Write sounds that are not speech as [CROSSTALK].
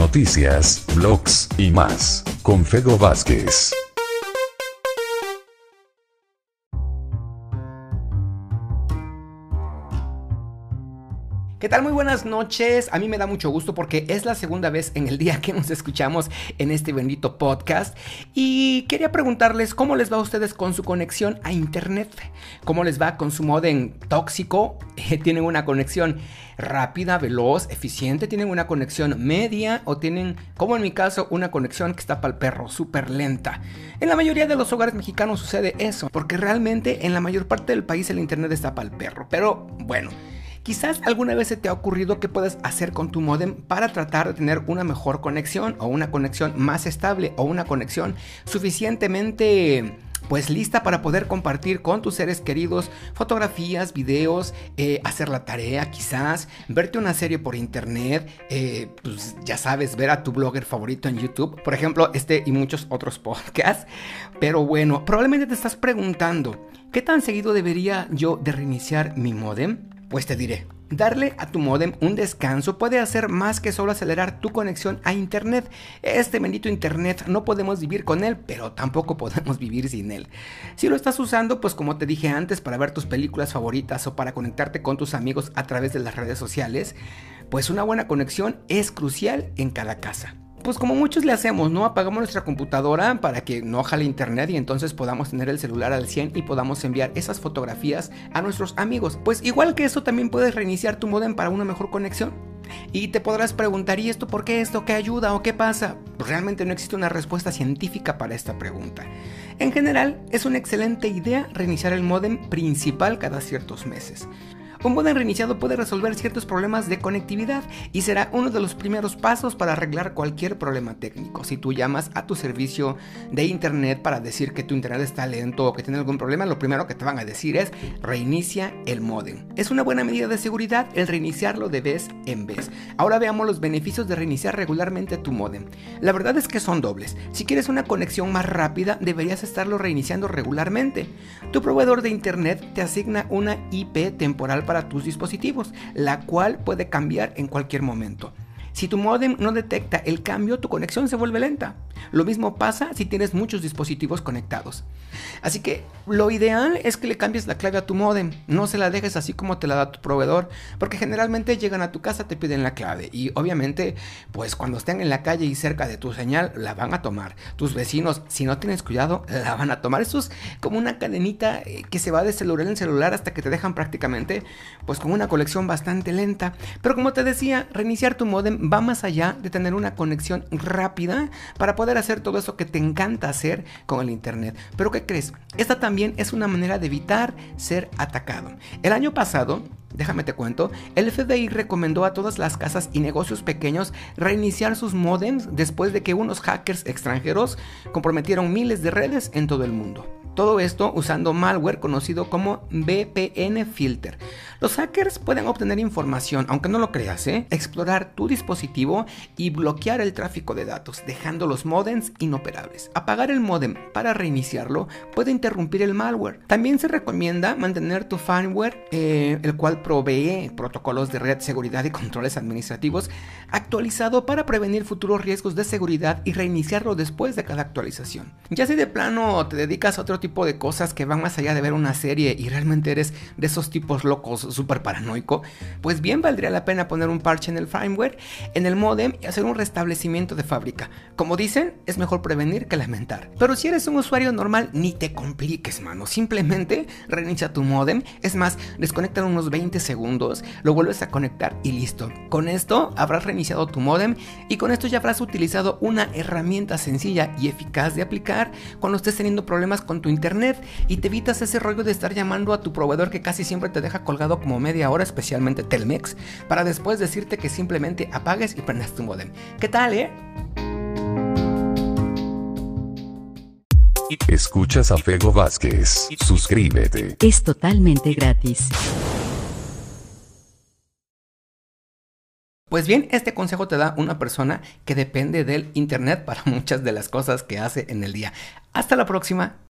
noticias, blogs y más, con Fego Vázquez. ¿Qué tal? Muy buenas noches. A mí me da mucho gusto porque es la segunda vez en el día que nos escuchamos en este bendito podcast. Y quería preguntarles cómo les va a ustedes con su conexión a internet. ¿Cómo les va con su modem tóxico? [LAUGHS] ¿Tienen una conexión rápida, veloz, eficiente? ¿Tienen una conexión media? ¿O tienen, como en mi caso, una conexión que está para el perro, súper lenta? En la mayoría de los hogares mexicanos sucede eso. Porque realmente en la mayor parte del país el internet está para el perro. Pero bueno. Quizás alguna vez se te ha ocurrido qué puedes hacer con tu modem para tratar de tener una mejor conexión o una conexión más estable o una conexión suficientemente pues lista para poder compartir con tus seres queridos fotografías, videos, eh, hacer la tarea quizás, verte una serie por internet, eh, pues ya sabes, ver a tu blogger favorito en YouTube, por ejemplo, este y muchos otros [LAUGHS] podcasts. Pero bueno, probablemente te estás preguntando, ¿qué tan seguido debería yo de reiniciar mi modem? Pues te diré, Darle a tu modem un descanso puede hacer más que solo acelerar tu conexión a internet. Este bendito internet no podemos vivir con él, pero tampoco podemos vivir sin él. Si lo estás usando, pues como te dije antes, para ver tus películas favoritas o para conectarte con tus amigos a través de las redes sociales, pues una buena conexión es crucial en cada casa pues como muchos le hacemos, ¿no? Apagamos nuestra computadora para que no jale internet y entonces podamos tener el celular al 100 y podamos enviar esas fotografías a nuestros amigos. Pues igual que eso también puedes reiniciar tu modem para una mejor conexión. Y te podrás preguntar, ¿y esto por qué esto? ¿Qué ayuda o qué pasa? Pues realmente no existe una respuesta científica para esta pregunta. En general, es una excelente idea reiniciar el modem principal cada ciertos meses. Un modem reiniciado puede resolver ciertos problemas de conectividad y será uno de los primeros pasos para arreglar cualquier problema técnico. Si tú llamas a tu servicio de internet para decir que tu internet está lento o que tiene algún problema, lo primero que te van a decir es reinicia el modem. Es una buena medida de seguridad el reiniciarlo de vez en vez. Ahora veamos los beneficios de reiniciar regularmente tu modem. La verdad es que son dobles. Si quieres una conexión más rápida, deberías estarlo reiniciando regularmente. Tu proveedor de internet te asigna una IP temporal para tus dispositivos, la cual puede cambiar en cualquier momento. Si tu modem no detecta el cambio, tu conexión se vuelve lenta. Lo mismo pasa si tienes muchos dispositivos conectados. Así que lo ideal es que le cambies la clave a tu modem, no se la dejes así como te la da tu proveedor, porque generalmente llegan a tu casa te piden la clave y obviamente pues cuando estén en la calle y cerca de tu señal la van a tomar. Tus vecinos si no tienes cuidado la van a tomar. Eso es como una cadenita eh, que se va de celular en celular hasta que te dejan prácticamente pues con una colección bastante lenta. Pero como te decía, reiniciar tu modem va más allá de tener una conexión rápida para poder hacer todo eso que te encanta hacer con el internet. Pero ¿qué crees? Esta también es una manera de evitar ser atacado. El año pasado, déjame te cuento, el FBI recomendó a todas las casas y negocios pequeños reiniciar sus modems después de que unos hackers extranjeros comprometieron miles de redes en todo el mundo. Todo esto usando malware conocido como VPN Filter. Los hackers pueden obtener información, aunque no lo creas, ¿eh? explorar tu dispositivo y bloquear el tráfico de datos, dejando los modems inoperables. Apagar el modem para reiniciarlo puede interrumpir el malware. También se recomienda mantener tu firmware, eh, el cual provee protocolos de red, seguridad y controles administrativos, actualizado para prevenir futuros riesgos de seguridad y reiniciarlo después de cada actualización. Ya si de plano te dedicas a otro tipo de cosas que van más allá de ver una serie y realmente eres de esos tipos locos súper paranoico, pues bien valdría la pena poner un parche en el firmware, en el modem y hacer un restablecimiento de fábrica. Como dicen, es mejor prevenir que lamentar. Pero si eres un usuario normal, ni te compliques, mano. Simplemente reinicia tu modem. Es más, desconecta unos 20 segundos, lo vuelves a conectar y listo. Con esto habrás reiniciado tu modem y con esto ya habrás utilizado una herramienta sencilla y eficaz de aplicar cuando estés teniendo problemas con tu internet y te evitas ese rollo de estar llamando a tu proveedor que casi siempre te deja colgado como media hora, especialmente Telmex, para después decirte que simplemente apagues y prendas tu modem. ¿Qué tal, eh? Escuchas a Fego Vázquez. Suscríbete. Es totalmente gratis. Pues bien, este consejo te da una persona que depende del Internet para [LAUGHS] muchas de las cosas que hace en el día. Hasta la próxima.